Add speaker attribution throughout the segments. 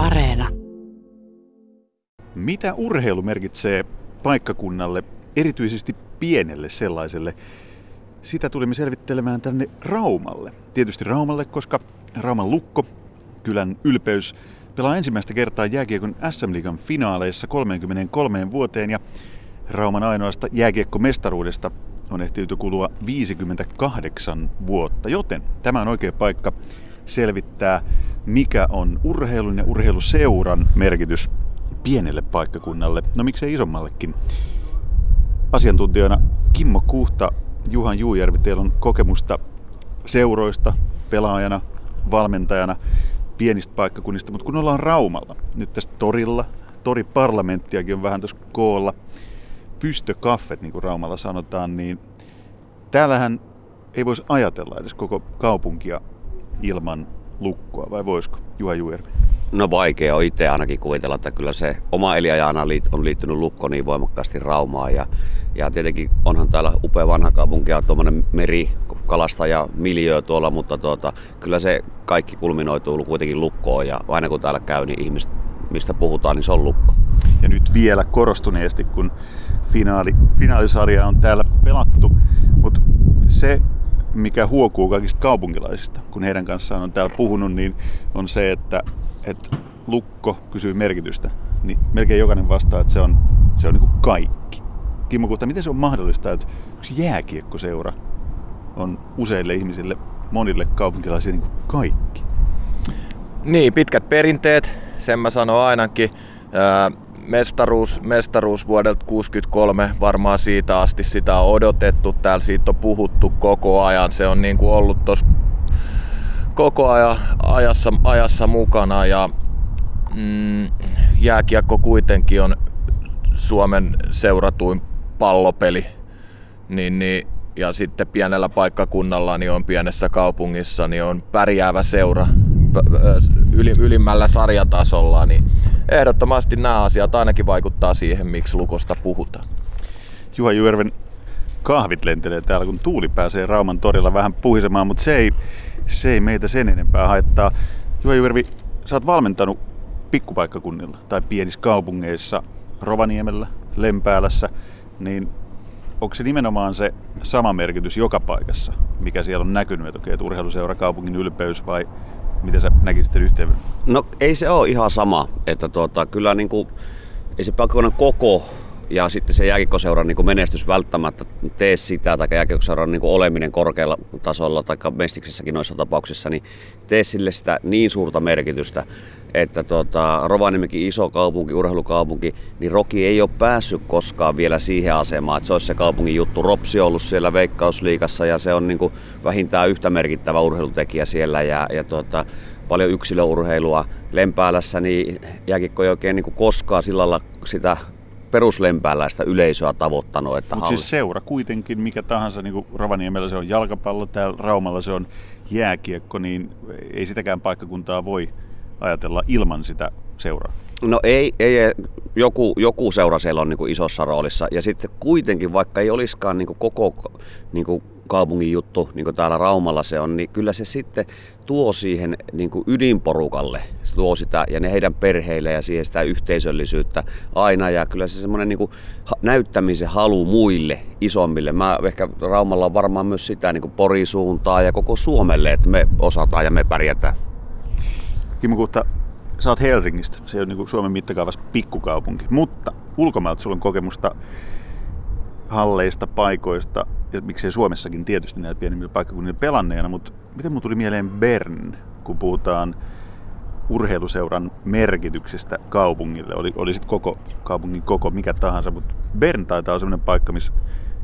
Speaker 1: Areena.
Speaker 2: Mitä urheilu merkitsee paikkakunnalle, erityisesti pienelle sellaiselle? Sitä tulimme selvittelemään tänne Raumalle. Tietysti Raumalle, koska Rauman Lukko, kylän ylpeys, pelaa ensimmäistä kertaa jääkiekon SM-liigan finaaleissa 33 vuoteen ja Rauman ainoasta jääkiekkomestaruudesta on ehtinyt kulua 58 vuotta, joten tämä on oikea paikka selvittää, mikä on urheilun ja urheiluseuran merkitys pienelle paikkakunnalle, no miksei isommallekin. Asiantuntijana Kimmo Kuhta, Juhan Juujärvi, teillä on kokemusta seuroista, pelaajana, valmentajana, pienistä paikkakunnista, mutta kun ollaan Raumalla, nyt tässä torilla, toriparlamenttiakin on vähän tuossa koolla, pystökaffet, niin kuin Raumalla sanotaan, niin täällähän ei voisi ajatella edes koko kaupunkia ilman lukkoa, vai voisiko? Juha Juervi.
Speaker 3: No vaikea on itse ainakin kuvitella, että kyllä se oma eliajana on liittynyt lukko niin voimakkaasti Raumaan. Ja, ja tietenkin onhan täällä upea vanha kaupunki ja tuommoinen meri, kalastaja, miljöö tuolla, mutta tuota, kyllä se kaikki kulminoituu kuitenkin lukkoon ja aina kun täällä käy, niin ihmiset, mistä puhutaan, niin se on lukko.
Speaker 2: Ja nyt vielä korostuneesti, kun finaali, finaalisarja on täällä pelattu, mutta se mikä huokuu kaikista kaupunkilaisista, kun heidän kanssaan on täällä puhunut, niin on se, että, että lukko kysyy merkitystä. Niin melkein jokainen vastaa, että se on, se on niin kuin kaikki. Kimmo Kuhta, miten se on mahdollista, että yksi jääkiekkoseura on useille ihmisille, monille kaupunkilaisille niin kuin kaikki?
Speaker 4: Niin, pitkät perinteet, sen mä sanon ainakin mestaruus, mestaruus vuodelta 63, varmaan siitä asti sitä on odotettu, täällä siitä on puhuttu koko ajan, se on niin kuin ollut tuossa koko ajan ajassa, ajassa mukana ja mm, jääkiekko kuitenkin on Suomen seuratuin pallopeli, niin, niin, ja sitten pienellä paikkakunnalla niin on pienessä kaupungissa niin on pärjäävä seura ylimmällä sarjatasolla, niin ehdottomasti nämä asiat ainakin vaikuttaa siihen, miksi Lukosta puhutaan.
Speaker 2: Juha Juerven kahvit lentelee täällä, kun tuuli pääsee Rauman torilla vähän puhisemaan, mutta se ei, se ei meitä sen enempää haittaa. Juha Juervi, sä oot valmentanut pikkupaikkakunnilla tai pienissä kaupungeissa, Rovaniemellä, Lempäälässä, niin onko se nimenomaan se sama merkitys joka paikassa, mikä siellä on näkynyt, että, okei, että urheiluseura kaupungin ylpeys vai Miten sä näkisit sen yhteyden?
Speaker 3: No ei se ole ihan sama, että tuota, kyllä niin kuin, ei se paikkakunnan koko ja sitten se jääkiekkoseuran niin menestys välttämättä tee sitä, tai jääkiekkoseuran niin oleminen korkealla tasolla, tai mestiksessäkin noissa tapauksissa, niin tee sille sitä niin suurta merkitystä, että tota, Rovaniemikin iso kaupunki, urheilukaupunki, niin Roki ei ole päässyt koskaan vielä siihen asemaan, että se olisi se kaupungin juttu. Ropsi on ollut siellä Veikkausliikassa ja se on niin kuin vähintään yhtä merkittävä urheilutekijä siellä ja, ja tota, paljon yksilöurheilua. Lempäälässä niin jääkikko ei oikein niin koskaan sillä lailla sitä peruslempääläistä yleisöä tavoittanut.
Speaker 2: Mutta halli... siis seura kuitenkin, mikä tahansa, niin kuin Rovaniemellä se on jalkapallo, täällä Raumalla se on jääkiekko, niin ei sitäkään paikkakuntaa voi ajatella ilman sitä seuraa.
Speaker 3: No ei, ei joku, joku seura siellä on niin kuin isossa roolissa. Ja sitten kuitenkin, vaikka ei olisikaan niin kuin koko niin kuin kaupungin juttu, niin kuin täällä Raumalla se on, niin kyllä se sitten tuo siihen niin kuin ydinporukalle, tuo sitä ja ne heidän perheille ja siihen sitä yhteisöllisyyttä aina. Ja kyllä se semmoinen niin näyttämisen halu muille isommille. Mä ehkä Raumalla on varmaan myös sitä niin Porisuuntaa ja koko Suomelle, että me osataan ja me pärjätään.
Speaker 2: Kimmo Kuhta, sä oot Helsingistä, se on niin Suomen mittakaavassa pikkukaupunki, mutta ulkomailta sulla on kokemusta halleista, paikoista, ja miksei Suomessakin tietysti näillä pienimmillä paikkakunnilla pelanneena, mutta miten mun tuli mieleen Bern, kun puhutaan urheiluseuran merkityksestä kaupungille, oli, oli sitten koko kaupungin koko mikä tahansa, mutta Bern taitaa olla sellainen paikka, missä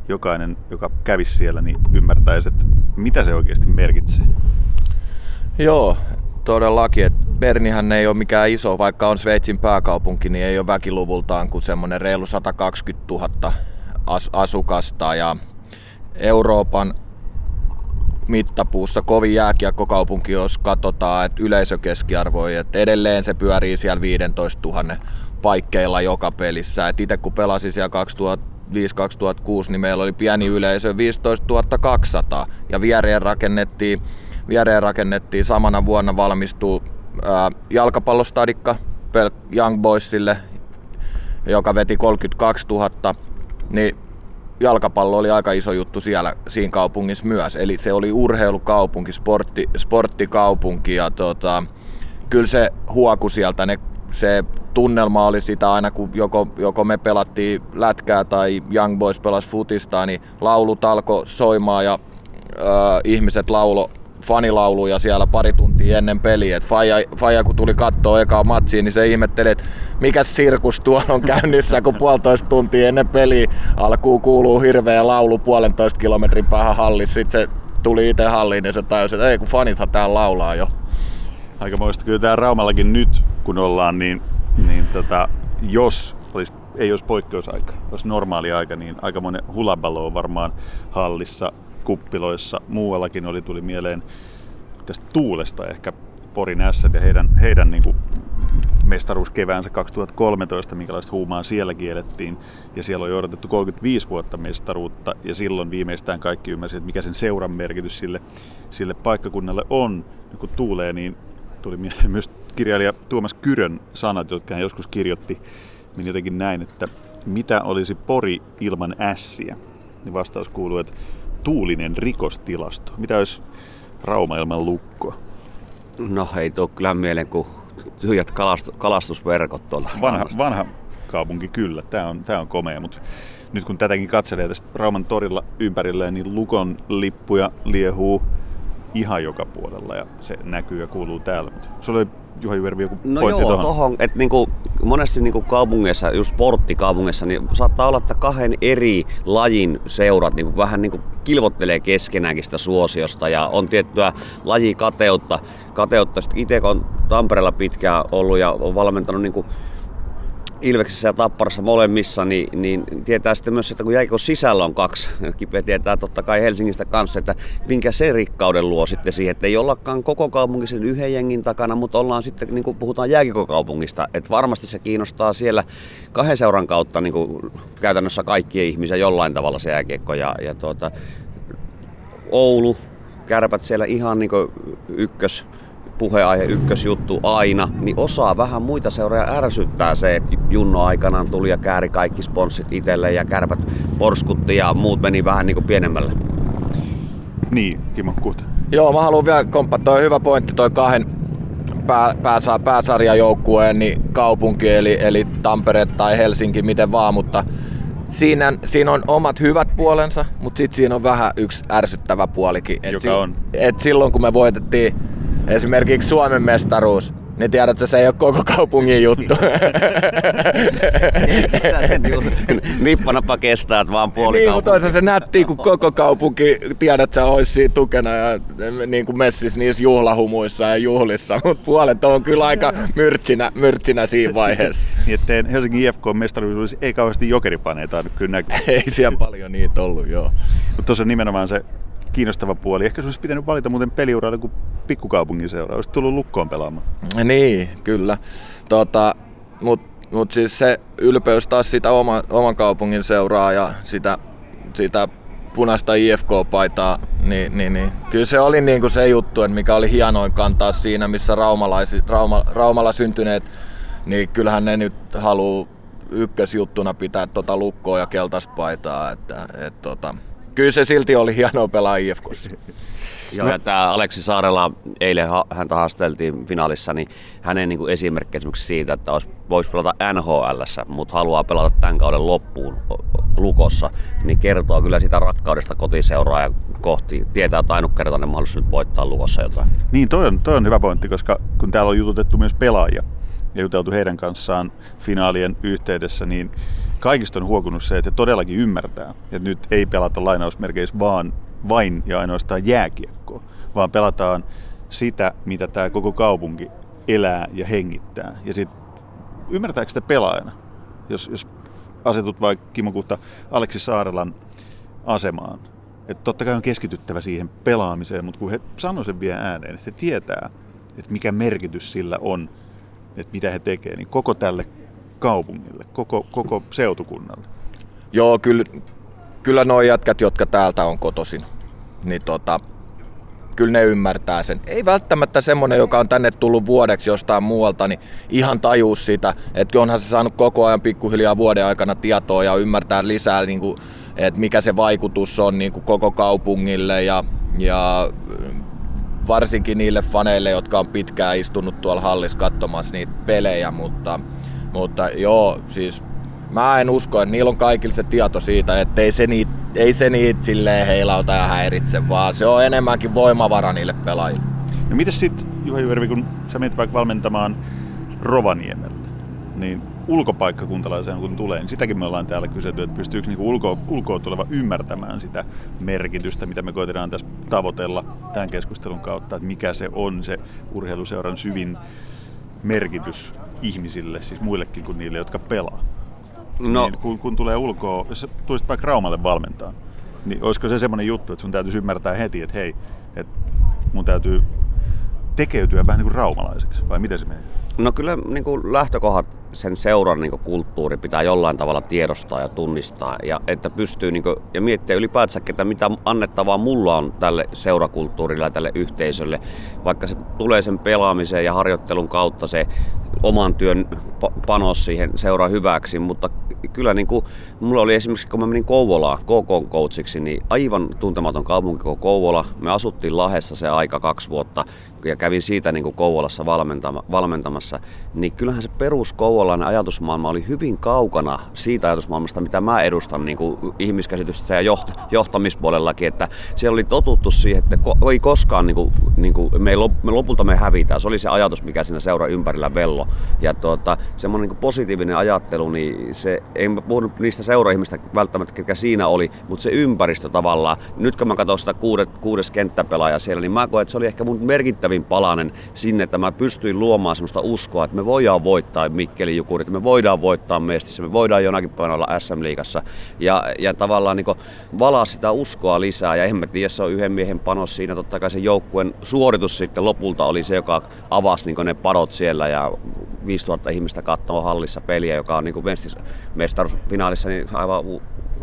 Speaker 2: jokainen, joka kävisi siellä, niin ymmärtäisi, että mitä se oikeasti merkitsee.
Speaker 4: Joo, todellakin, että Bernihän ei ole mikään iso, vaikka on Sveitsin pääkaupunki, niin ei ole väkiluvultaan kuin semmoinen reilu 120 000 as- asukasta ja Euroopan mittapuussa. Kovin jääkiekkokaupunki, jos katsotaan, että yleisökeskiarvoi, että edelleen se pyörii siellä 15 000 paikkeilla joka pelissä. Et itse kun pelasin siellä 2005-2006, niin meillä oli pieni yleisö 15 200 ja viereen rakennettiin, viereen rakennettiin samana vuonna valmistuu jalkapallostadikka Young Boysille, joka veti 32 000, niin jalkapallo oli aika iso juttu siellä siinä kaupungissa myös. Eli se oli urheilukaupunki, sportti, sporttikaupunki ja tota, kyllä se huoku sieltä. Ne, se tunnelma oli sitä aina, kun joko, joko me pelattiin lätkää tai Young Boys pelas futista, niin laulut alkoi soimaan ja äh, ihmiset laulo fanilauluja siellä pari tuntia ennen peliä. Et Faija, Faija kun tuli katsoa ekaa matsiin, niin se ihmetteli, että mikä sirkus tuolla on käynnissä, kun puolitoista tuntia ennen peliä alkuun kuuluu hirveä laulu puolentoista kilometrin päähän hallissa. Sitten se tuli itse halliin ja se tajusi, että ei kun fanithan täällä laulaa jo.
Speaker 2: Aikamoista kyllä tää Raumallakin nyt, kun ollaan, niin, niin tota, jos olisi, ei olisi poikkeusaika, olisi normaali aika, niin aika monen hulabalo on varmaan hallissa kuppiloissa muuallakin oli, tuli mieleen tästä tuulesta ehkä Porin ässät ja heidän, heidän niin mestaruuskeväänsä 2013, minkälaista huumaa siellä kielettiin. Ja siellä on odotettu 35 vuotta mestaruutta ja silloin viimeistään kaikki ymmärsivät, mikä sen seuran merkitys sille, sille paikkakunnalle on. Ja kun tuulee, niin tuli mieleen myös kirjailija Tuomas Kyrön sanat, jotka hän joskus kirjoitti, niin jotenkin näin, että mitä olisi Pori ilman ässiä? Niin vastaus kuuluu, että tuulinen rikostilasto. Mitä olisi Rauma ilman lukkoa?
Speaker 3: No ei tuo kyllä mieleen kuin tyhjät kalast- kalastusverkot tuolla.
Speaker 2: Vanha, vanha kaupunki kyllä, tämä on, tämä on komea, mutta nyt kun tätäkin katselee tästä Rauman torilla ympärilleen, niin Lukon lippuja liehuu ihan joka puolella ja se näkyy ja kuuluu täällä. Mutta sulla oli Juha Juvervi joku
Speaker 3: no
Speaker 2: pointti
Speaker 3: joo,
Speaker 2: tohon.
Speaker 3: tohon että niinku, monesti niinku kaupungeissa, just sporttikaupungissa, niin saattaa olla, että kahden eri lajin seurat niinku vähän niinku kilvottelee keskenäänkin sitä suosiosta ja on tiettyä lajikateutta. Kateutta. Sitten itse kun on Tampereella pitkään ollut ja on valmentanut niinku Ilveksessä ja Tapparassa molemmissa, niin, niin tietää sitten myös, että kun jäikö sisällä on kaksi, Kipe tietää totta kai Helsingistä kanssa, että minkä se rikkauden luo sitten siihen, että ei ollakaan koko kaupunki sen yhden jengin takana, mutta ollaan sitten, niin kuin puhutaan jääkikokaupungista, että varmasti se kiinnostaa siellä kahden seuran kautta niin kuin käytännössä kaikkia ihmisiä jollain tavalla se jääkiekko ja, ja tuota, Oulu, kärpät siellä ihan niin ykkös puheaihe ykkösjuttu aina, niin osaa vähän muita seuroja ärsyttää se, että Junno aikanaan tuli ja kääri kaikki sponssit itselle ja kärpät porskutti ja muut meni vähän niin kuin pienemmälle.
Speaker 2: Niin, Kimmo Kuhta.
Speaker 4: Joo, mä haluan vielä komppaa, toi hyvä pointti, toi kahden pää, pääsa, pääsarjajoukkueen niin kaupunki, eli, eli Tampere tai Helsinki, miten vaan, mutta siinä, siinä on omat hyvät puolensa, mutta sitten siinä on vähän yksi ärsyttävä puolikin.
Speaker 2: Et Joka si- on?
Speaker 4: Et silloin kun me voitettiin esimerkiksi Suomen mestaruus, niin tiedät, että se ei ole koko kaupungin juttu.
Speaker 3: Nippanappa kestää, vaan puoli
Speaker 4: Niin, mutta se nätti, kun koko kaupunki, tiedät sä, olisi siinä tukena ja niin kuin messis niissä juhlahumuissa ja juhlissa, mutta puolet on kyllä aika myrtsinä, myrtsinä siinä vaiheessa.
Speaker 2: niin, että Helsingin IFK mestaruus olisi ei kauheasti jokeripaneita kyllä näkyy.
Speaker 4: ei siellä paljon niitä ollut, joo.
Speaker 2: Mutta tuossa nimenomaan se kiinnostava puoli. Ehkä se olisi pitänyt valita muuten peliuraille kuin pikkukaupungin seura. Olisi tullut lukkoon pelaamaan.
Speaker 4: Niin, kyllä. Tota, Mutta mut siis se ylpeys taas sitä oma, oman kaupungin seuraa ja sitä, sitä punaista IFK-paitaa, niin, niin, niin. kyllä se oli niin kuin se juttu, että mikä oli hienoin kantaa siinä, missä raumalaisi, Rauma, Raumalla syntyneet, niin kyllähän ne nyt haluaa ykkösjuttuna pitää tota lukkoa ja keltaspaitaa. Että, et, tota, kyllä se silti oli hienoa pelaa IFKssa.
Speaker 3: Joo, ja tämä Aleksi Saarela, eilen häntä haasteltiin finaalissa, niin hänen niin esimerkki esimerkiksi siitä, että voisi pelata NHL, mutta haluaa pelata tämän kauden loppuun lukossa, niin kertoo kyllä sitä rakkaudesta kotiseuraa ja kohti. Tietää, että ainutkertainen mahdollisuus nyt voittaa lukossa jotain.
Speaker 2: Niin, toi on, toi on hyvä pointti, koska kun täällä on jututettu myös pelaajia ja juteltu heidän kanssaan finaalien yhteydessä, niin kaikista on huokunut se, että he todellakin ymmärtää, että nyt ei pelata lainausmerkeissä vaan vain ja ainoastaan jääkiekkoa, vaan pelataan sitä, mitä tämä koko kaupunki elää ja hengittää. Ja sitten ymmärtääkö sitä pelaajana, jos, jos asetut vaikka Kimmo Kuhta Aleksi Saarelan asemaan, että totta kai on keskityttävä siihen pelaamiseen, mutta kun he sanoo sen vielä ääneen, että he tietää, että mikä merkitys sillä on, että mitä he tekevät, niin koko tälle kaupungille, koko, koko seutukunnalle.
Speaker 4: Joo, kyllä, kyllä nuo jätkät, jotka täältä on kotosin, niin tota, kyllä ne ymmärtää sen. Ei välttämättä semmoinen, joka on tänne tullut vuodeksi jostain muualta, niin ihan tajuu sitä, että onhan se saanut koko ajan pikkuhiljaa vuoden aikana tietoa ja ymmärtää lisää, niin kuin, että mikä se vaikutus on niin kuin koko kaupungille ja, ja varsinkin niille faneille, jotka on pitkään istunut tuolla hallissa katsomassa niitä pelejä, mutta, mutta joo, siis mä en usko, että niillä on kaikilla se tieto siitä, että ei se niitä, ei se niitä silleen heilauta ja häiritse, vaan se on enemmänkin voimavara niille pelaajille.
Speaker 2: No mitäs sitten, Juha Juvervi, kun sä menet vaikka valmentamaan Rovaniemellä, niin ulkopaikkakuntalaisen kun tulee, niin sitäkin me ollaan täällä kyselty, että pystyykö niin ulkoa, ulkoa tuleva ymmärtämään sitä merkitystä, mitä me koitetaan tässä tavoitella tämän keskustelun kautta, että mikä se on se urheiluseuran syvin merkitys ihmisille, siis muillekin kuin niille, jotka pelaa. No. Niin kun, kun tulee ulkoa, jos tulisit vaikka Raumalle valmentaa, niin olisiko se semmoinen juttu, että sun täytyisi ymmärtää heti, että hei, että mun täytyy tekeytyä vähän niin kuin raumalaiseksi, vai miten se menee?
Speaker 3: No kyllä niin kuin lähtökohdat sen seuran niin kulttuuri pitää jollain tavalla tiedostaa ja tunnistaa. Ja että pystyy niin kuin, ja miettiä ylipäätään, että mitä annettavaa mulla on tälle seurakulttuurille ja tälle yhteisölle. Vaikka se tulee sen pelaamisen ja harjoittelun kautta se oman työn panos siihen seuraa hyväksi, mutta kyllä niin kuin, mulla oli esimerkiksi, kun mä menin Kouvolaan KK coachiksi, niin aivan tuntematon kaupunki kuin Kouvola. Me asuttiin Lahessa se aika kaksi vuotta ja kävin siitä niin kuin Kouvolassa valmentama, valmentamassa, niin kyllähän se perus kouvolainen ajatusmaailma oli hyvin kaukana siitä ajatusmaailmasta, mitä mä edustan niin kuin ihmiskäsitystä ja joht, johtamispuolellakin, että siellä oli totuttu siihen, että ko, ei koskaan niin kuin, niin kuin, me, ei, me lopulta me hävitään. Se oli se ajatus, mikä siinä seura ympärillä vello. Ja tuota, semmoinen niin positiivinen ajattelu, niin se, en puhunut niistä seuraihmistä välttämättä, ketkä siinä oli, mutta se ympäristö tavallaan. Nyt kun mä katson sitä kuudes, kuudes kenttäpelaaja siellä, niin mä koen, että se oli ehkä mun merkittävin palanen sinne, että mä pystyin luomaan semmoista uskoa, että me voidaan voittaa Mikkeli Jukurit, me voidaan voittaa Mestissä, me voidaan jonakin päivänä olla SM-liigassa. Ja, ja tavallaan niin valaa sitä uskoa lisää. Ja en mä tiedä, se on yhden miehen panos siinä. Totta kai se joukkueen suoritus sitten lopulta oli se, joka avasi niin ne padot siellä ja 5000 ihmistä katsoo hallissa peliä, joka on niin mestaruusfinaalissa niin aivan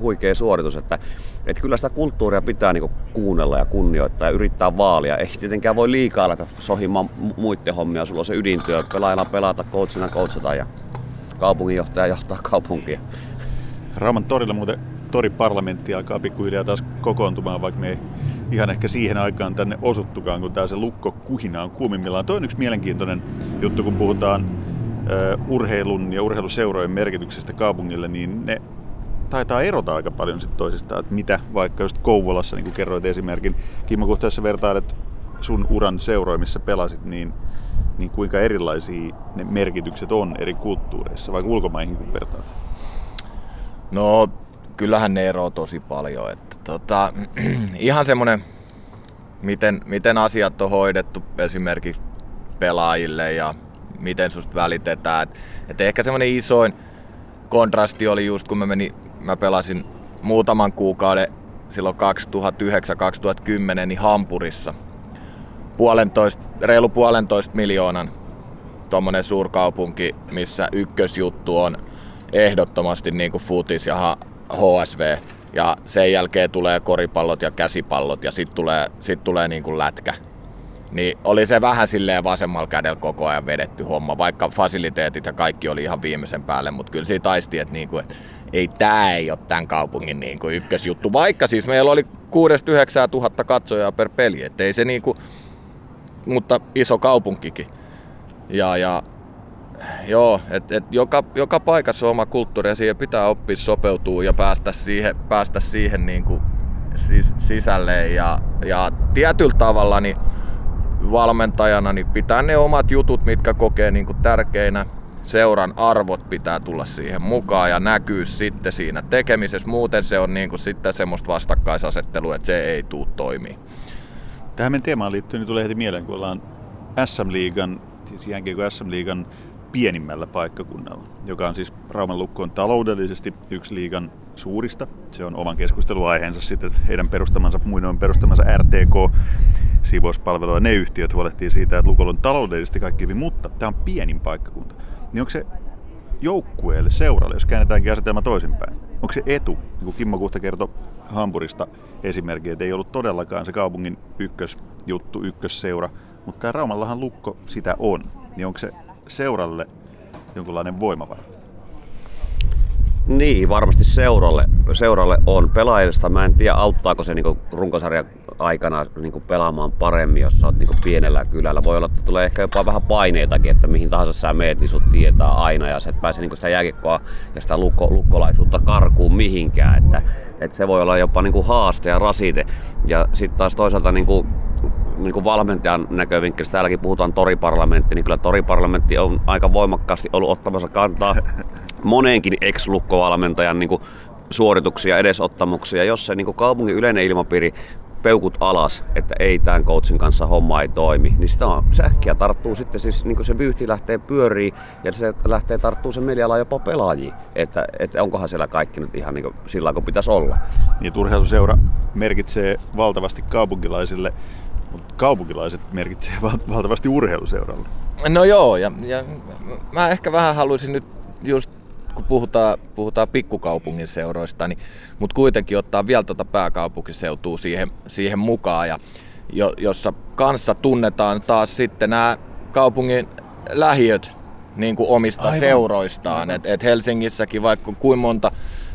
Speaker 3: huikea suoritus, että, että kyllä sitä kulttuuria pitää niin kuunnella ja kunnioittaa ja yrittää vaalia. Ei tietenkään voi liikaa laita sohimaan muiden hommia, sulla on se ydintyö, pelaajana pelata, coachina coachata ja kaupunginjohtaja johtaa kaupunkia.
Speaker 2: Rauman torilla muuten toriparlamentti alkaa pikkuhiljaa taas kokoontumaan, vaikka me ei ihan ehkä siihen aikaan tänne osuttukaan, kun tämä se lukko kuhina on kuumimmillaan. Toinen yksi mielenkiintoinen juttu, kun puhutaan uh, urheilun ja urheiluseurojen merkityksestä kaupungille, niin ne taitaa erota aika paljon sit toisistaan, että mitä vaikka just Kouvolassa, niin kuin kerroit esimerkin. Kimmo, kun tässä vertailet sun uran seuroja, missä pelasit, niin, niin kuinka erilaisia ne merkitykset on eri kulttuureissa, vaikka ulkomaihin kun vertaat?
Speaker 4: No, kyllähän ne eroaa tosi paljon. Että, tota, ihan semmoinen, miten, miten asiat on hoidettu esimerkiksi pelaajille ja miten susta välitetään. Et, et ehkä semmoinen isoin kontrasti oli just kun mä menin mä pelasin muutaman kuukauden silloin 2009-2010 niin Hampurissa. Puolentoist, reilu puolentoista miljoonan tuommoinen suurkaupunki, missä ykkösjuttu on ehdottomasti niin kuin futis ja HSV. Ja sen jälkeen tulee koripallot ja käsipallot ja sitten tulee, sit tulee niin kuin lätkä. Niin oli se vähän silleen vasemmalla kädellä koko ajan vedetty homma, vaikka fasiliteetit ja kaikki oli ihan viimeisen päälle, mutta kyllä siitä taisti, että, niin kuin, että ei tämä ei ole tämän kaupungin niin kuin ykkösjuttu. Vaikka siis meillä oli 6-9 tuhatta katsojaa per peli, ettei se niin kuin, mutta iso kaupunkikin. Ja, ja joo, että et joka, joka paikassa on oma kulttuuri ja siihen pitää oppia sopeutua ja päästä siihen, päästä siihen niin kuin sis, sisälle. Ja, ja tietyllä tavalla niin valmentajana niin pitää ne omat jutut, mitkä kokee niin kuin tärkeinä seuran arvot pitää tulla siihen mukaan ja näkyy sitten siinä tekemisessä. Muuten se on niin kuin sitten semmoista vastakkaisasettelua, että se ei tuu toimii.
Speaker 2: Tähän meidän teemaan liittyen niin tulee heti mieleen, kun ollaan SM-liigan, siis jänkin kuin SM-liigan pienimmällä paikkakunnalla, joka on siis Rauman lukkoon taloudellisesti yksi liigan suurista. Se on oman keskusteluaiheensa sitten, että heidän perustamansa, muinoin perustamansa RTK, siivouspalvelua, ne yhtiöt huolehtii siitä, että Lukolla on taloudellisesti kaikki hyvin, mutta tämä on pienin paikkakunta niin onko se joukkueelle, seuralle, jos käännetäänkin asetelma toisinpäin, onko se etu, niin kuin Kimmo Kuhta kertoi Hampurista esimerkki, että ei ollut todellakaan se kaupungin ykkösjuttu, ykkösseura, mutta tämä Raumallahan lukko sitä on, niin onko se seuralle jonkunlainen voimavara?
Speaker 3: Niin, varmasti seuralle, seuralle on. Pelaajista mä en tiedä, auttaako se niin runkosarjan aikana niin pelaamaan paremmin, jos sä oot niin pienellä kylällä. Voi olla, että tulee ehkä jopa vähän paineitakin, että mihin tahansa sä meet, niin sut tietää aina ja sä et pääse niin sitä jääkikkoa ja sitä lukko, lukkolaisuutta karkuun mihinkään. Että, että se voi olla jopa niin haaste ja rasite. Ja sitten taas toisaalta niin kuin niin kuin valmentajan näkövinkkelistä, täälläkin puhutaan toriparlamentti, niin kyllä toriparlamentti on aika voimakkaasti ollut ottamassa kantaa moneenkin ex-lukkovalmentajan niin kuin suorituksia, edesottamuksia. Jos se niin kuin kaupungin yleinen ilmapiiri peukut alas, että ei tämän coachin kanssa homma ei toimi, niin sitä on, säkkiä tarttuu sitten siis, niin kuin se vyyhti lähtee pyörii ja se lähtee tarttuu se mediala jopa pelaajiin, että, että onkohan siellä kaikki nyt ihan niin kuin sillä kun pitäisi olla.
Speaker 2: Niin urheiluseura merkitsee valtavasti kaupunkilaisille, mutta kaupunkilaiset merkitsee valtavasti urheiluseuralle.
Speaker 4: No joo, ja, ja mä ehkä vähän haluaisin nyt just kun puhutaan, puhutaan pikkukaupungin seuroista, niin, mutta kuitenkin ottaa vielä tuota pääkaupunkiseutua siihen, siihen mukaan, ja, jo, jossa kanssa tunnetaan taas sitten nämä kaupungin lähiöt niin kuin omista Aivan. seuroistaan. Et, et Helsingissäkin vaikka kuin monta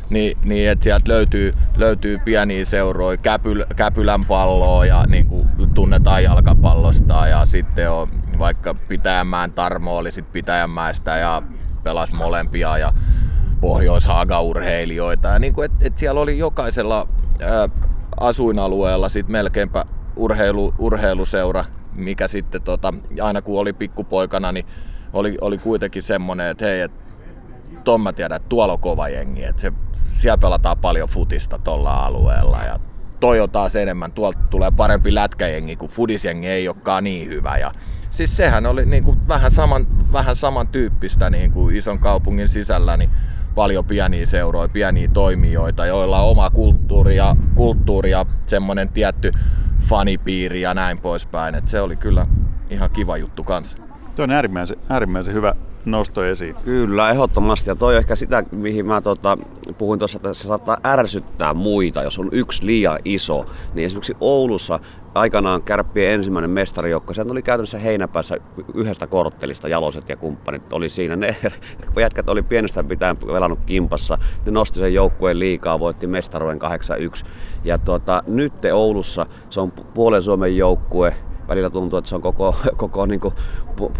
Speaker 4: niin, niin että sieltä löytyy, löytyy pieniä seuroja, Käpyl, Käpylän palloa ja niin kuin tunnetaan jalkapallosta ja sitten on vaikka Pitäjänmäen Tarmo oli sitten Pitäjänmäestä ja pelasi molempia ja pohjois urheilijoita ja niin kuin, et, et siellä oli jokaisella ää, asuinalueella sit melkeinpä urheilu, urheiluseura, mikä sitten tota, aina kun oli pikkupoikana, niin oli, oli kuitenkin semmoinen, että hei, et, ton mä tiedän, että tuolla on kova jengi, että se, siellä pelataan paljon futista tuolla alueella. Ja toi on taas enemmän, tuolta tulee parempi lätkäjengi, kun fudisjengi ei olekaan niin hyvä. Ja siis sehän oli niin kuin vähän, saman, vähän samantyyppistä niin kuin ison kaupungin sisällä, niin paljon pieniä seuroja, pieniä toimijoita, joilla on oma kulttuuri ja, kulttuuri ja semmoinen tietty fanipiiri ja näin poispäin. Et se oli kyllä ihan kiva juttu kanssa.
Speaker 2: Tuo on äärimmäisen, äärimmäisen hyvä nosto esiin.
Speaker 3: Kyllä, ehdottomasti. Ja toi on ehkä sitä, mihin mä tota, puhuin tuossa, että se saattaa ärsyttää muita, jos on yksi liian iso. Niin esimerkiksi Oulussa aikanaan kärppien ensimmäinen mestarijoukko, se oli käytännössä heinäpäässä yhdestä korttelista, jaloset ja kumppanit oli siinä. Ne jätkät oli pienestä pitäen pelannut kimpassa, ne nosti sen joukkueen liikaa, voitti mestaruuden 8-1. Ja tuota, nyt Oulussa se on puolen Suomen joukkue, välillä tuntuu, että se on koko, koko niin kuin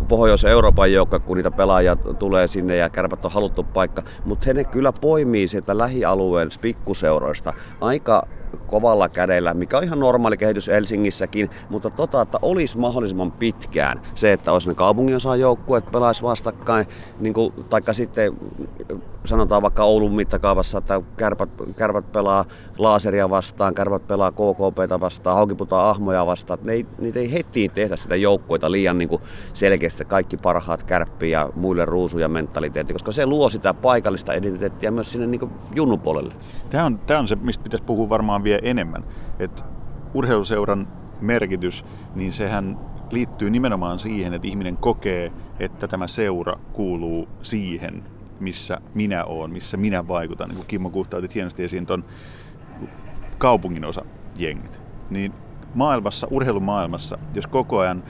Speaker 3: Pohjois-Euroopan joukko, kun niitä pelaajia tulee sinne ja kärpät on haluttu paikka. Mutta he kyllä poimii sieltä lähialueen pikkuseuroista aika kovalla kädellä, mikä on ihan normaali kehitys Helsingissäkin, mutta tota, että olisi mahdollisimman pitkään se, että olisi ne kaupungin osa joukkueet pelaisi vastakkain, niin kuin, taikka sitten sanotaan vaikka Oulun mittakaavassa, että kärpät, kärpät pelaa laaseria vastaan, kärpät pelaa KKPtä vastaan, haukiputaan ahmoja vastaan. Ne ei, niitä ei heti tehdä sitä joukkoita liian niin kuin selkeästi kaikki parhaat kärppiä ja muille ruusuja mentaliteetti, koska se luo sitä paikallista identiteettiä myös sinne niin junnupuolelle.
Speaker 2: Tämä on, tämä on se, mistä pitäisi puhua varmaan vielä enemmän. Että urheiluseuran merkitys, niin sehän liittyy nimenomaan siihen, että ihminen kokee, että tämä seura kuuluu siihen missä minä oon, missä minä vaikutan. Niin kuin Kimmo Kuhta otit hienosti esiin tuon kaupungin osa jengit. Niin maailmassa, urheilumaailmassa, jos koko ajan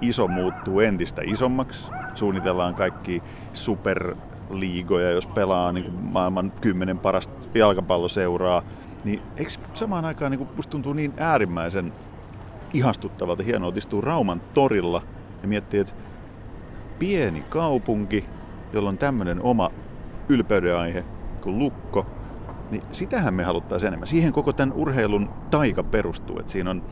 Speaker 2: iso muuttuu entistä isommaksi, suunnitellaan kaikki superliigoja, jos pelaa niin kuin maailman kymmenen parasta jalkapalloseuraa, niin eikö samaan aikaan niin kuin musta tuntuu niin äärimmäisen ihastuttavalta hienoa istua Rauman torilla ja miettiä, että pieni kaupunki, jolla on tämmöinen oma ylpeyden aihe kuin lukko, niin sitähän me haluttaisiin enemmän. Siihen koko tämän urheilun taika perustuu, että siinä on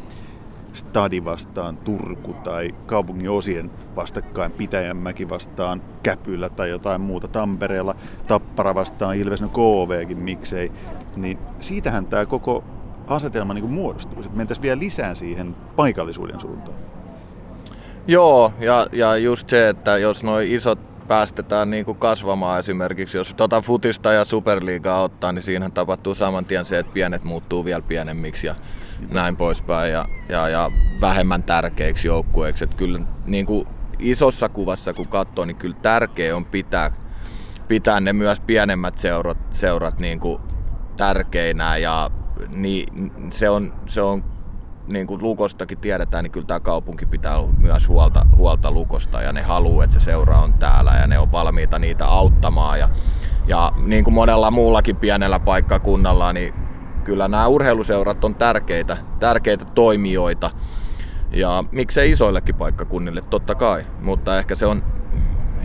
Speaker 2: stadi vastaan Turku tai kaupungin osien vastakkain Pitäjänmäki vastaan Käpylä tai jotain muuta Tampereella, Tappara vastaan Ilves, no KVkin miksei, niin siitähän tämä koko asetelma niin muodostuu. Sitten mentäisiin vielä lisää siihen paikallisuuden suuntaan.
Speaker 4: Joo, ja, ja just se, että jos nuo isot päästetään niin kuin kasvamaan esimerkiksi. Jos tota futista ja superliigaa ottaa, niin siinä tapahtuu saman tien se, että pienet muuttuu vielä pienemmiksi ja näin poispäin ja, ja, ja vähemmän tärkeiksi joukkueiksi. Että kyllä niin kuin isossa kuvassa kun katsoo, niin kyllä tärkeä on pitää, pitää ne myös pienemmät seurat, seurat niin kuin tärkeinä ja niin, se on, se on niin kuin Lukostakin tiedetään, niin kyllä tämä kaupunki pitää myös huolta, huolta Lukosta ja ne haluaa, että se seura on täällä ja ne on valmiita niitä auttamaan. Ja, ja niin kuin monella muullakin pienellä paikkakunnalla, niin kyllä nämä urheiluseurat on tärkeitä, tärkeitä toimijoita. Ja miksei isoillekin paikkakunnille, totta kai, mutta ehkä se on...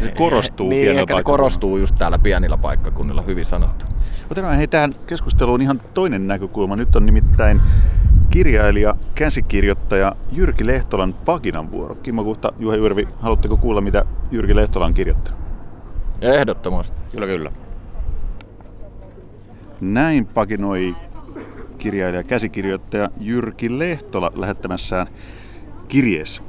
Speaker 2: Se korostuu
Speaker 4: niin,
Speaker 2: pienellä
Speaker 4: ehkä korostuu just täällä pienillä paikkakunnilla, hyvin sanottu.
Speaker 2: Otetaan hei tähän keskusteluun ihan toinen näkökulma. Nyt on nimittäin kirjailija, käsikirjoittaja Jyrki Lehtolan pakinan vuoro. Kimmo Kuhta, Juha Jyrvi, haluatteko kuulla, mitä Jyrki Lehtola on kirjoittanut?
Speaker 4: Ehdottomasti.
Speaker 3: Kyllä, kyllä.
Speaker 2: Näin pakinoi kirjailija, käsikirjoittaja Jyrki Lehtola lähettämässään kirjeessä.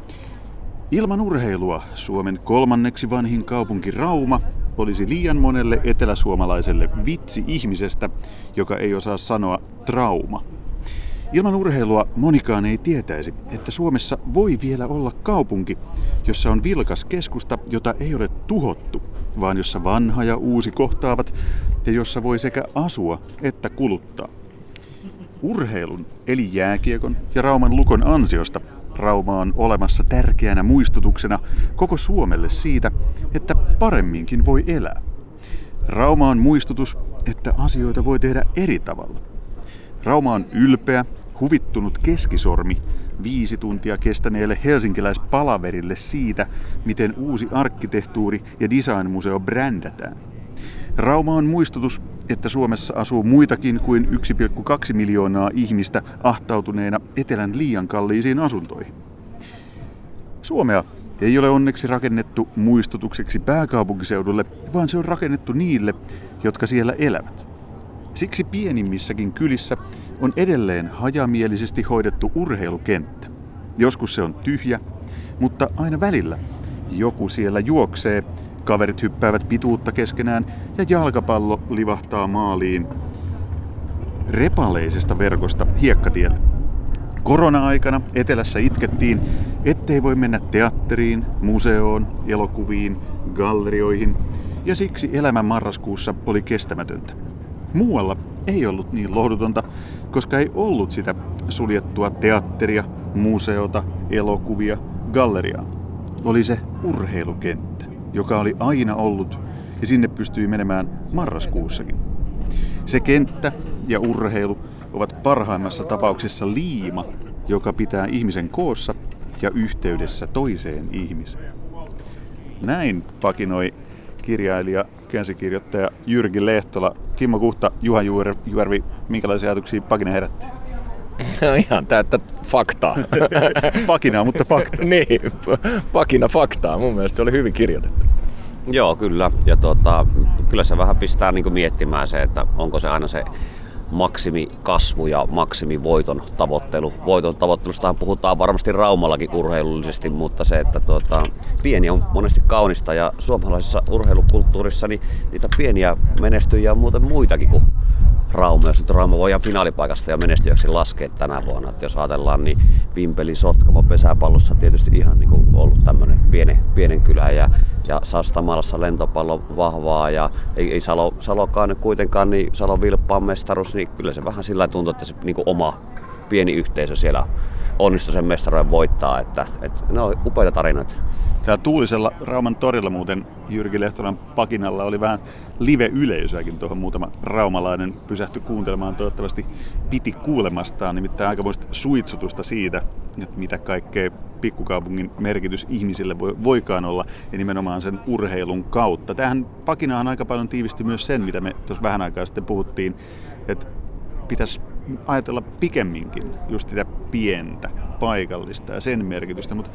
Speaker 2: Ilman urheilua Suomen kolmanneksi vanhin kaupunki Rauma olisi liian monelle eteläsuomalaiselle vitsi ihmisestä, joka ei osaa sanoa trauma. Ilman urheilua monikaan ei tietäisi, että Suomessa voi vielä olla kaupunki, jossa on vilkas keskusta, jota ei ole tuhottu, vaan jossa vanha ja uusi kohtaavat ja jossa voi sekä asua että kuluttaa. Urheilun, eli jääkiekon ja Rauman lukon ansiosta Rauma on olemassa tärkeänä muistutuksena koko Suomelle siitä, että paremminkin voi elää. Rauma on muistutus, että asioita voi tehdä eri tavalla. Rauma on ylpeä, huvittunut keskisormi viisi tuntia kestäneelle helsinkiläispalaverille siitä, miten uusi arkkitehtuuri ja designmuseo brändätään. Rauma on muistutus, että Suomessa asuu muitakin kuin 1,2 miljoonaa ihmistä ahtautuneena etelän liian kalliisiin asuntoihin. Suomea ei ole onneksi rakennettu muistutukseksi pääkaupunkiseudulle, vaan se on rakennettu niille, jotka siellä elävät. Siksi pienimmissäkin kylissä on edelleen hajamielisesti hoidettu urheilukenttä. Joskus se on tyhjä, mutta aina välillä joku siellä juoksee, kaverit hyppäävät pituutta keskenään ja jalkapallo livahtaa maaliin repaleisesta verkosta hiekkatielle. Korona-aikana etelässä itkettiin, ettei voi mennä teatteriin, museoon, elokuviin, gallerioihin, ja siksi elämä marraskuussa oli kestämätöntä. Muualla ei ollut niin lohdutonta, koska ei ollut sitä suljettua teatteria, museota, elokuvia, galleriaa. Oli se urheilukenttä, joka oli aina ollut ja sinne pystyi menemään marraskuussakin. Se kenttä ja urheilu ovat parhaimmassa tapauksessa liima, joka pitää ihmisen koossa ja yhteydessä toiseen ihmiseen. Näin pakinoi kirjailija, käsikirjoittaja Jyrki Lehtola. Kimmo Kuhta, Juha Juervi, minkälaisia ajatuksia pakina herätti?
Speaker 4: No ihan täyttä faktaa.
Speaker 2: Pakinaa, mutta fakta.
Speaker 4: niin, pakina faktaa. Mun mielestä se oli hyvin kirjoitettu.
Speaker 3: Joo, kyllä. Ja tuota, kyllä se vähän pistää niin miettimään se, että onko se aina se maksimikasvu ja maksimivoiton tavoittelu. Voiton tavoittelustahan puhutaan varmasti Raumallakin urheilullisesti, mutta se, että tuota, pieni on monesti kaunista ja suomalaisessa urheilukulttuurissa niin niitä pieniä menestyjiä on muuten muitakin kuin Rauma. Jos nyt Rauma voi finaalipaikasta ja menestyjäksi laskea tänä vuonna. Että jos ajatellaan, niin Vimpeli Sotkamo pesäpallossa tietysti ihan niin kuin ollut tämmöinen pienen, pienen kylä ja, ja Sastamalassa lentopallo vahvaa ja ei, ei Salo, Salokaan kuitenkaan, niin Salon Vilppaan mestaruus, niin kyllä se vähän sillä tuntuu, että se niin oma pieni yhteisö siellä onnistui sen mestaruuden voittaa. Että, että ne on upeita tarinoita.
Speaker 2: Täällä tuulisella Rauman torilla muuten Jyrki Lehtolan pakinalla oli vähän live-yleisöäkin tuohon muutama raumalainen pysähtyi kuuntelemaan. Toivottavasti piti kuulemastaan, nimittäin aikamoista suitsutusta siitä, että mitä kaikkea pikkukaupungin merkitys ihmisille voi, voikaan olla, ja nimenomaan sen urheilun kautta. Tähän pakinaan aika paljon tiivisti myös sen, mitä me tuossa vähän aikaa sitten puhuttiin, että pitäisi ajatella pikemminkin just sitä pientä, paikallista ja sen merkitystä, mutta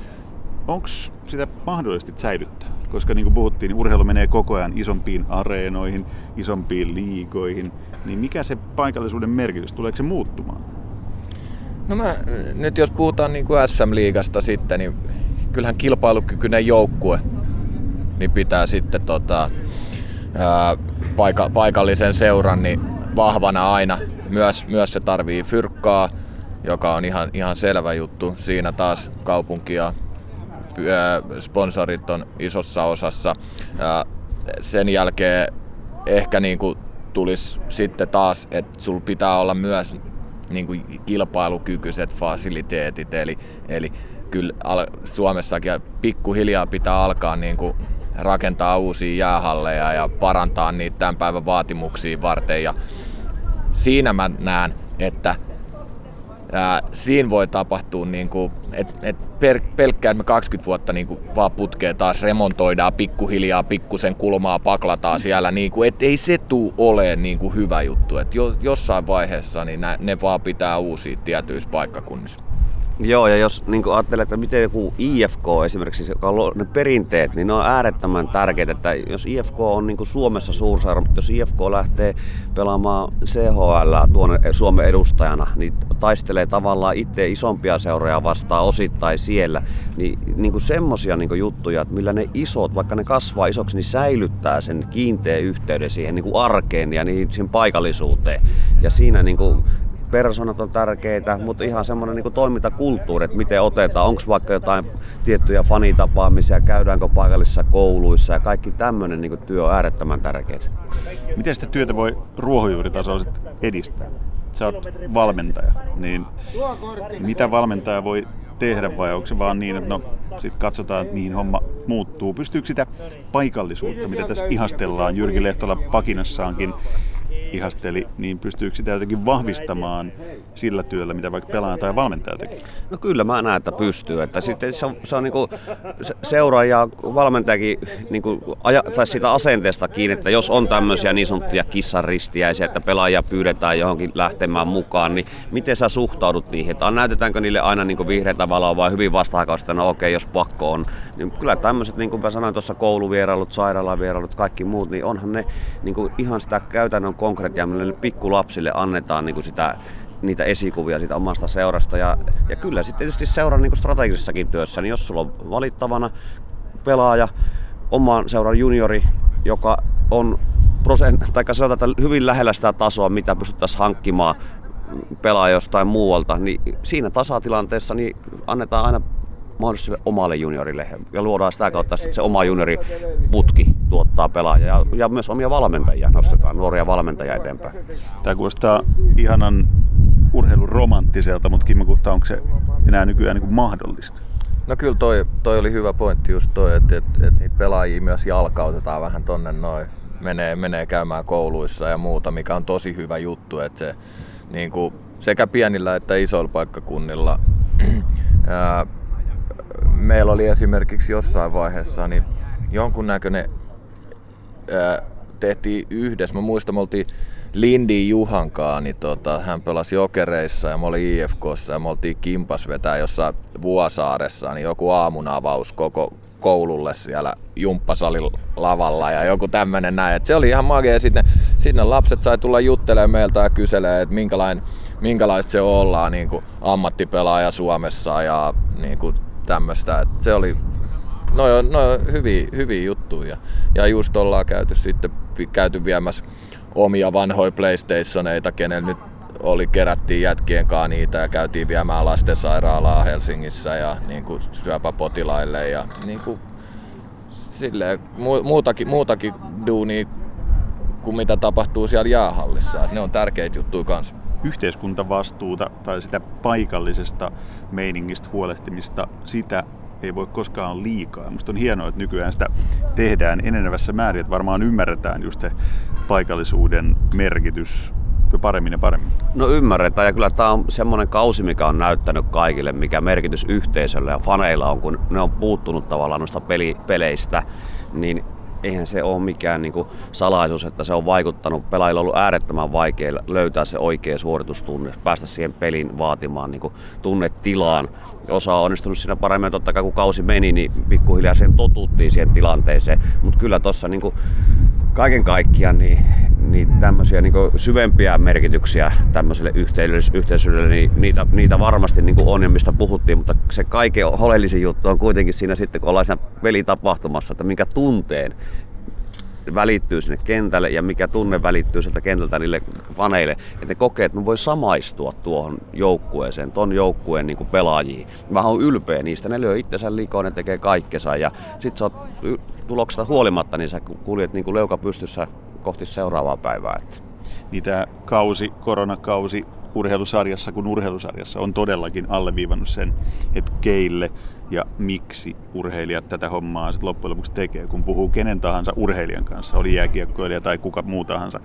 Speaker 2: onko sitä mahdollisesti säilyttää? Koska niin kuin puhuttiin, niin urheilu menee koko ajan isompiin areenoihin, isompiin liigoihin. Niin mikä se paikallisuuden merkitys, tuleeko se muuttumaan?
Speaker 4: No mä, nyt jos puhutaan niin kuin SM-liigasta sitten, niin kyllähän kilpailukykyinen joukkue niin pitää sitten tota, ää, paika, paikallisen seuran niin vahvana aina. Myös, myös se tarvii fyrkkaa, joka on ihan, ihan selvä juttu. Siinä taas kaupunki ja sponsorit on isossa osassa. Sen jälkeen ehkä niin kuin tulisi sitten taas, että sulla pitää olla myös niin kuin kilpailukykyiset fasiliteetit, eli, eli kyllä Suomessakin pikkuhiljaa pitää alkaa niin kuin rakentaa uusia jäähalleja ja parantaa niitä tämän päivän vaatimuksia varten. Ja siinä mä näen, että ää, siinä voi tapahtua, niin kuin, et per, pelkkää, että me 20 vuotta niin kuin, vaan putkeen taas remontoidaan pikkuhiljaa, pikkusen kulmaa paklataan siellä, niin kuin, et ei se tuu ole niin kuin, hyvä juttu. Et jo, jossain vaiheessa niin nä, ne vaan pitää uusia tietyissä paikkakunnissa.
Speaker 3: Joo, ja jos niin ajattelee, että miten joku IFK esimerkiksi, joka on ne perinteet, niin ne on äärettömän tärkeitä. Että jos IFK on niin Suomessa suursaira, mutta jos IFK lähtee pelaamaan CHL tuonne Suomen edustajana, niin taistelee tavallaan itse isompia seuroja vastaan osittain siellä, niin, niin kuin semmosia niin juttuja, että millä ne isot, vaikka ne kasvaa isoksi, niin säilyttää sen kiinteän yhteyden siihen niin arkeen ja niihin, siihen paikallisuuteen. Ja siinä niin kuin persoonat on tärkeitä, mutta ihan semmoinen niin toimintakulttuuri, että miten otetaan, onko vaikka jotain tiettyjä fanitapaamisia, käydäänkö paikallisissa kouluissa ja kaikki tämmöinen niin työ on äärettömän tärkeää.
Speaker 2: Miten sitä työtä voi ruohonjuuritasolla edistää? Sä oot valmentaja, niin mitä valmentaja voi tehdä vai onko se vaan niin, että no sit katsotaan, mihin homma muuttuu. Pystyykö sitä paikallisuutta, mitä tässä ihastellaan Jyrki Lehtola pakinassaankin, ihasteli, niin pystyykö sitä jotenkin vahvistamaan sillä työllä, mitä vaikka pelaaja tai valmentaja tekee?
Speaker 3: No kyllä mä näen, että pystyy. Että sitten se on, se on niin kuin seuraaja, valmentajakin niin kuin aja, tai siitä asenteesta kiinni, että jos on tämmöisiä niin sanottuja kissaristiäisiä, että pelaajia pyydetään johonkin lähtemään mukaan, niin miten sä suhtaudut niihin? Että näytetäänkö niille aina niin vihreätä valoa vai hyvin vastahakausta, no okei, jos pakko on. Niin kyllä tämmöiset, niin kuin mä sanoin tuossa kouluvierailut, sairaalavierailut, kaikki muut, niin onhan ne niin kuin ihan sitä käytännön konkreettia, millä pikkulapsille annetaan niin kuin sitä niitä esikuvia siitä omasta seurasta. Ja, ja kyllä sitten tietysti seuran niin strategisessakin työssä, niin jos sulla on valittavana pelaaja, oman seuran juniori, joka on prosent, tai sanotaan, että hyvin lähellä sitä tasoa, mitä pystyttäisiin hankkimaan pelaaja jostain muualta, niin siinä tasatilanteessa niin annetaan aina mahdollisuus omalle juniorille. Ja luodaan sitä kautta että se oma junioriputki tuottaa pelaajia ja, ja myös omia valmentajia nostetaan, nuoria valmentajia eteenpäin.
Speaker 2: Tämä kuulostaa ihanan urheilun romanttiselta, mutta Kimmo Kuhta, onko se enää nykyään niin kuin mahdollista?
Speaker 4: No kyllä toi, toi oli hyvä pointti just toi, että, että, että niitä pelaajia myös jalkautetaan vähän tonne noin. Menee, menee käymään kouluissa ja muuta, mikä on tosi hyvä juttu, että se niin kuin sekä pienillä että isoilla paikkakunnilla ää, meillä oli esimerkiksi jossain vaiheessa niin jonkunnäköinen ää, tehtiin yhdessä. Mä muistan, me oltiin Lindi Juhankaan, niin tota, hän pelasi Jokereissa ja mä olin IFKssa ja me oltiin kimpas vetää jossain Vuosaaressa, niin joku aamunavaus koko koululle siellä jumppasalin lavalla ja joku tämmönen näin. Et se oli ihan magia. Sitten sinne lapset sai tulla juttelemaan meiltä ja kyselee, että minkälainen, minkälaista se ollaan niin ammattipelaaja Suomessa ja niin tämmöistä. Se oli no, no hyviä, hyviä juttuja. Ja just ollaan käyty sitten käyty viemässä omia vanhoja PlayStationeita, kenellä nyt oli, kerättiin jätkien kanssa niitä ja käytiin viemään lastensairaalaa Helsingissä ja niin kuin syöpäpotilaille ja niin kuin, silleen, muutakin, muutakin duunia kuin mitä tapahtuu siellä jäähallissa. Et ne on tärkeitä juttuja kanssa.
Speaker 2: Yhteiskuntavastuuta tai sitä paikallisesta meiningistä huolehtimista, sitä ei voi koskaan liikaa. Musta on hienoa, että nykyään sitä tehdään enenevässä määrin, että varmaan ymmärretään just se paikallisuuden merkitys paremmin ja paremmin.
Speaker 3: No ymmärretään ja kyllä tämä on semmoinen kausi, mikä on näyttänyt kaikille, mikä merkitys yhteisölle ja faneilla on, kun ne on puuttunut tavallaan noista peli, peleistä, niin eihän se ole mikään niin kuin salaisuus, että se on vaikuttanut. Pelaajilla on ollut äärettömän vaikea löytää se oikea suoritustunne, päästä siihen pelin vaatimaan niin kuin tunnetilaan. Osa on onnistunut siinä paremmin, totta kai kun kausi meni, niin pikkuhiljaa sen totuttiin siihen tilanteeseen. Mutta kyllä tuossa niin kaiken kaikkiaan niin, niin tämmöisiä niin syvempiä merkityksiä tämmöiselle yhteisölle, niin niitä, niitä varmasti niin on ja mistä puhuttiin, mutta se kaiken oleellisin juttu on kuitenkin siinä sitten, kun ollaan siinä pelitapahtumassa, että minkä tunteen välittyy sinne kentälle ja mikä tunne välittyy sieltä kentältä niille faneille, että ne kokee, että ne voi samaistua tuohon joukkueeseen, ton joukkueen niin pelaajiin. Mä oon ylpeä niistä, ne lyö itsensä likoon, ne tekee kaikkensa ja sit sä oot tuloksesta huolimatta, niin sä kuljet niin kuin leuka pystyssä kohti seuraavaa päivää.
Speaker 2: Niin tämä kausi, koronakausi urheilusarjassa kuin urheilusarjassa on todellakin alleviivannut sen, että keille ja miksi urheilijat tätä hommaa sitten loppujen lopuksi tekee. Kun puhuu kenen tahansa urheilijan kanssa, oli jääkiekkoilija tai kuka muu tahansa,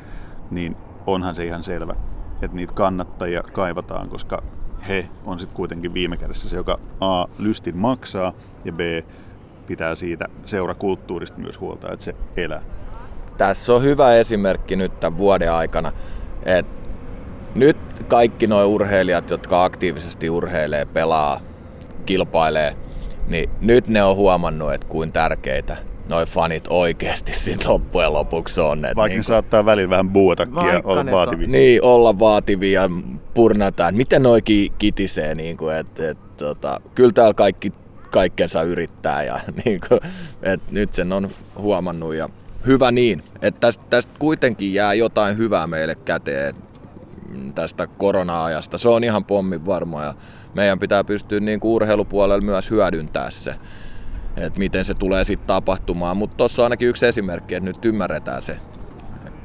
Speaker 2: niin onhan se ihan selvä, että niitä kannattajia kaivataan, koska he on sitten kuitenkin viime kädessä se, joka A. lystin maksaa ja B. pitää siitä seurakulttuurista myös huolta, että se elää.
Speaker 4: Tässä on hyvä esimerkki nyt tämän vuoden aikana, että nyt kaikki nuo urheilijat, jotka aktiivisesti urheilee, pelaa, kilpailee, niin nyt ne on huomannut, että kuin tärkeitä noi fanit oikeasti siinä loppujen lopuksi on.
Speaker 2: Että Vaikka niin kun... saattaa välillä vähän buotakin ja olla vaativia.
Speaker 4: Niin, olla vaativia, purnataan. Miten noi kitisee, niin kuin, että, että, tota, kyllä täällä kaikki kaikkensa yrittää ja niin kuin, että nyt sen on huomannut ja hyvä niin, että tästä, tästä kuitenkin jää jotain hyvää meille käteen tästä korona-ajasta. Se on ihan pommin varma ja meidän pitää pystyä niin kuin urheilupuolella myös hyödyntää se että miten se tulee sitten tapahtumaan. Mutta tuossa on ainakin yksi esimerkki, että nyt ymmärretään se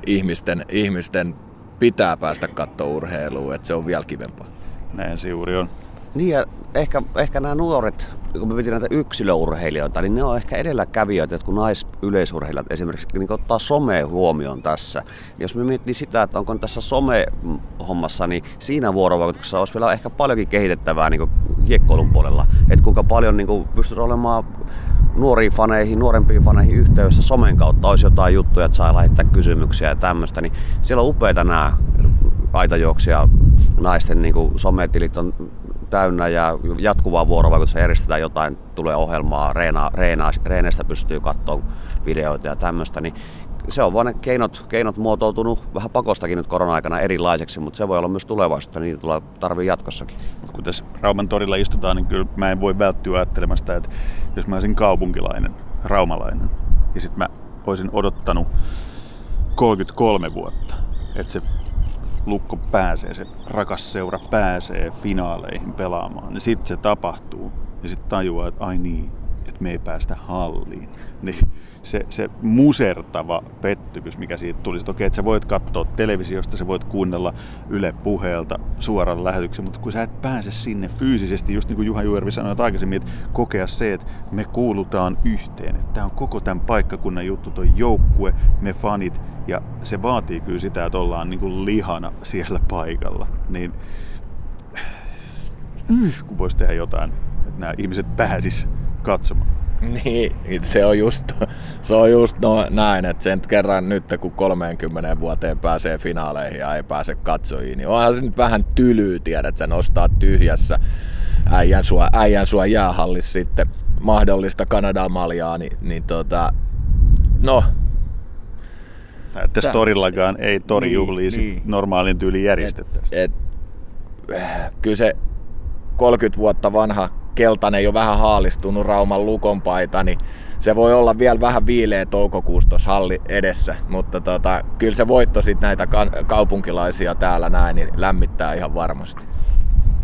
Speaker 4: ihmisten, ihmisten pitää päästä katsoa urheilua, että se on vielä kivempaa.
Speaker 2: Näin se juuri on.
Speaker 3: Niin ja ehkä, ehkä nämä nuoret, kun me pidin näitä yksilöurheilijoita, niin ne on ehkä edelläkävijöitä, että kun naisyleisurheilijat esimerkiksi niin ottaa some huomioon tässä. Jos me miettii sitä, että onko tässä some-hommassa, niin siinä vuorovaikutuksessa olisi vielä ehkä paljonkin kehitettävää niin kiekkoilun puolella. Että kuinka paljon niin pystyisi olemaan nuoriin faneihin, nuorempiin faneihin yhteydessä somen kautta olisi jotain juttuja, että saa lähettää kysymyksiä ja tämmöistä, niin siellä on upeita nämä aitajuoksia naisten niin sometilit on täynnä ja jatkuvaa vuorovaikutusta järjestetään jotain, tulee ohjelmaa, reena, reena, reeneistä pystyy katsoa videoita ja tämmöistä, niin se on vaan ne keinot, keinot muotoutunut vähän pakostakin nyt korona-aikana erilaiseksi, mutta se voi olla myös tulevaisuutta, niin tulee tarvii jatkossakin.
Speaker 2: Kun tässä Rauman torilla istutaan, niin kyllä mä en voi välttyä ajattelemasta, että jos mä olisin kaupunkilainen, raumalainen, ja sitten mä olisin odottanut 33 vuotta, että se Lukko pääsee, se rakas seura pääsee finaaleihin pelaamaan, niin sitten se tapahtuu. Ja sitten tajuaa, että ai niin, että me ei päästä halliin. Niin se, se musertava pettymys, mikä siitä tuli. Okei, okay, että sä voit katsoa televisiosta, sä voit kuunnella Yle puheelta suoran lähetyksen, mutta kun sä et pääse sinne fyysisesti, just niin kuin Juha Juervi sanoi että aikaisemmin, että kokea se, että me kuulutaan yhteen. Että tämä on koko tämän paikkakunnan juttu, toi joukkue, me fanit, ja se vaatii kyllä sitä, että ollaan niin kuin lihana siellä paikalla. Niin kun voisi tehdä jotain, että nämä ihmiset pääsis katsomaan.
Speaker 4: Niin, se on just, se on just no, näin, että sen kerran nyt kun 30 vuoteen pääsee finaaleihin ja ei pääse katsojiin, niin onhan se nyt vähän tylyy, tiedät, että se nostaa tyhjässä äijän sua, äijän sua jäähallissa sitten mahdollista Kanadan maljaa, niin, niin tota, no,
Speaker 2: että torillakaan ei torijuhlia niin, niin. normaalin tyyliin järjestettäisi.
Speaker 4: Kyllä se 30 vuotta vanha keltainen jo vähän haalistunut Rauman lukon paita, niin se voi olla vielä vähän viileä toukokuussa tuossa halli edessä, mutta tota, kyllä se voitto sitten näitä kaupunkilaisia täällä näin, niin lämmittää ihan varmasti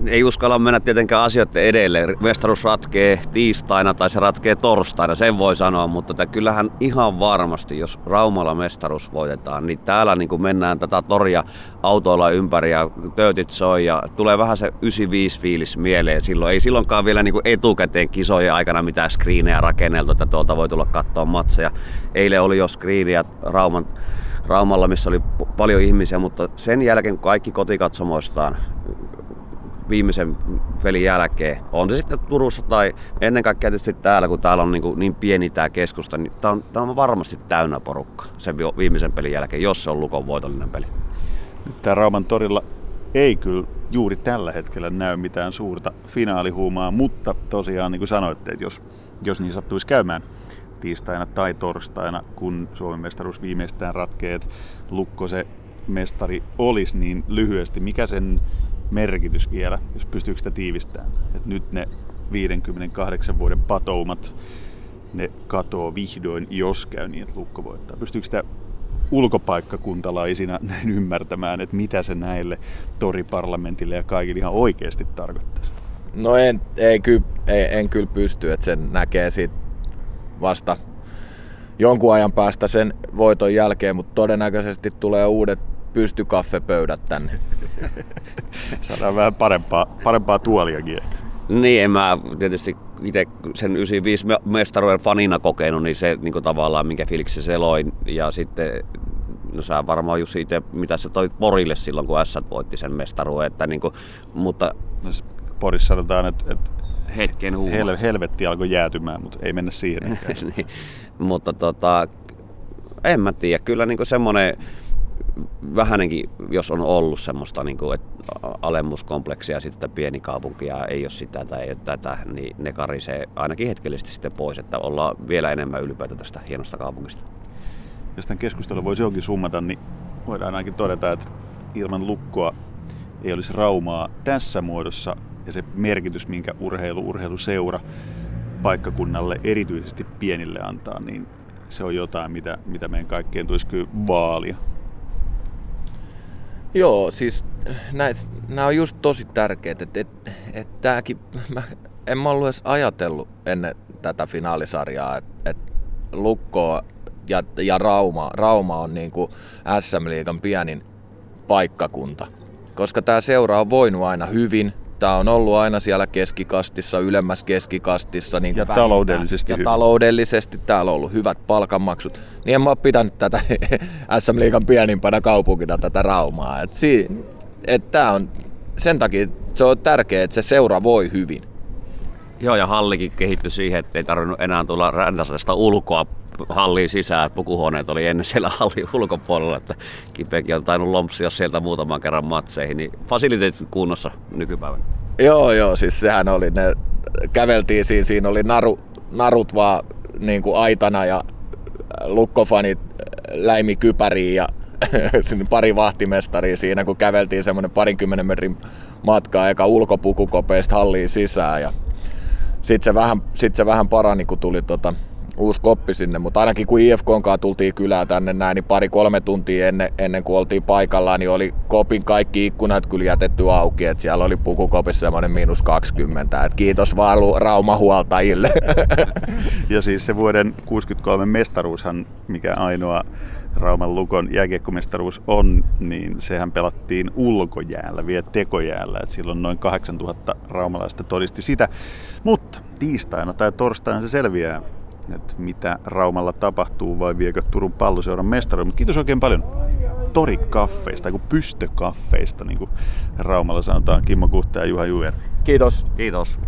Speaker 3: ei uskalla mennä tietenkään asioiden edelle. Mestaruus ratkee tiistaina tai se ratkee torstaina, sen voi sanoa, mutta että kyllähän ihan varmasti, jos Raumalla mestaruus voitetaan, niin täällä niin kuin mennään tätä toria autoilla ympäri ja töötit soi ja tulee vähän se 95 fiilis mieleen silloin. Ei silloinkaan vielä niin etukäteen kisojen aikana mitään screenejä rakenneltu, että tuolta voi tulla katsoa matseja. Eilen oli jo screeniä Rauman Raumalla, missä oli paljon ihmisiä, mutta sen jälkeen kun kaikki kotikatsomoistaan viimeisen pelin jälkeen. On se sitten Turussa tai ennen kaikkea tietysti täällä, kun täällä on niin, niin pieni tämä keskusta, niin tämä on, tämä on varmasti täynnä porukka sen viimeisen pelin jälkeen, jos se on Lukon voitollinen peli.
Speaker 2: Nyt tämä Rauman torilla ei kyllä juuri tällä hetkellä näy mitään suurta finaalihuumaa, mutta tosiaan niin kuin sanoitte, että jos, jos niin sattuisi käymään tiistaina tai torstaina, kun Suomen mestaruus viimeistään ratkee, että Lukko se mestari olisi, niin lyhyesti, mikä sen merkitys vielä, jos pystyykö sitä tiivistämään. Et nyt ne 58 vuoden patoumat, ne katoo vihdoin, jos käy niin, että Lukko voittaa. Pystyykö sitä ulkopaikkakuntalaisina näin ymmärtämään, että mitä se näille toriparlamentille ja kaikille ihan oikeasti tarkoittaisi?
Speaker 4: No en, ei, ky, ei, en kyllä pysty, että sen näkee sit vasta jonkun ajan päästä sen voiton jälkeen, mutta todennäköisesti tulee uudet pystykaffepöydät tänne.
Speaker 2: Saadaan vähän parempaa, parempaa tuoliakin.
Speaker 3: Niin, en mä tietysti itse sen 95 mestaruuden fanina kokenut, niin se niin tavallaan, minkä fiiliksi se loin. Ja sitten, no sä varmaan Jussi itse, mitä sä toit Porille silloin, kun S voitti sen mestaruuden. Että niin kuin, mutta...
Speaker 2: No, Porissa sanotaan, että, että
Speaker 3: hetken huuma.
Speaker 2: Hel, helvetti alkoi jäätymään, mutta ei mennä siihen.
Speaker 3: niin, mutta tota, en mä tiedä, kyllä niin semmoinen vähänenkin, jos on ollut semmoista niin kuin, että alemmuskompleksia sitten pieni kaupunki ja ei ole sitä tai ei ole tätä, niin ne karisee ainakin hetkellisesti sitten pois, että ollaan vielä enemmän ylpeitä tästä hienosta kaupungista.
Speaker 2: Jos tämän keskustelun voisi johonkin summata, niin voidaan ainakin todeta, että ilman lukkoa ei olisi Raumaa tässä muodossa ja se merkitys, minkä urheilu, urheiluseura paikkakunnalle erityisesti pienille antaa, niin se on jotain, mitä, mitä meidän kaikkien tulisi kyllä vaalia.
Speaker 4: Joo, siis nämä on just tosi tärkeät. Että et, et tääkin, mä, en mä ollut edes ajatellut ennen tätä finaalisarjaa, että et Lukko ja, ja Rauma, Rauma on niin kuin SM-liigan pienin paikkakunta. Koska tämä seura on voinut aina hyvin, Tämä on ollut aina siellä keskikastissa, ylemmässä keskikastissa. Niin
Speaker 2: ja taloudellisesti
Speaker 4: Ja hyvin. taloudellisesti täällä on ollut hyvät palkanmaksut. Niin en mä ole pitänyt tätä SM Liigan pienimpänä kaupunkina tätä Raumaa. Et si, et tää on, sen takia se on tärkeää, että se seura voi hyvin.
Speaker 3: Joo, ja hallikin kehittyi siihen, että ei tarvinnut enää tulla räntäsestä ulkoa halliin sisään, pukuhuoneet oli ennen siellä hallin ulkopuolella, että Kipekin on tainnut lompsia sieltä muutaman kerran matseihin, niin fasiliteetit kunnossa nykypäivänä.
Speaker 4: Joo, joo, siis sehän oli, ne käveltiin siinä, siinä oli naru, narut vaan niin kuin aitana ja lukkofanit läimi kypäriin ja pari vahtimestaria siinä, kun käveltiin semmoinen parinkymmenen metrin matkaa eka ulkopukukopeista halliin sisään ja sitten se, vähän, sit se vähän parani, kun tuli tota, uusi koppi sinne, mutta ainakin kun IFK kanssa tultiin kylää tänne näin, niin pari-kolme tuntia ennen, ennen kuin oltiin paikallaan, niin oli kopin kaikki ikkunat kyllä jätetty auki, että siellä oli pukukopissa semmoinen miinus 20, että kiitos vaan raumahuoltajille.
Speaker 2: ja siis se vuoden 63 mestaruushan, mikä ainoa Rauman Lukon jääkiekkomestaruus on, niin sehän pelattiin ulkojäällä, vielä tekojäällä, että silloin noin 8000 raumalaista todisti sitä. Mutta tiistaina tai torstaina se selviää, että mitä Raumalla tapahtuu vai viekö Turun palloseuran mestari. Mutta kiitos oikein paljon torikaffeista, kuin pystökaffeista, niin kuin Raumalla sanotaan Kimmo Kuhta ja Juha Juer.
Speaker 4: Kiitos.
Speaker 3: Kiitos.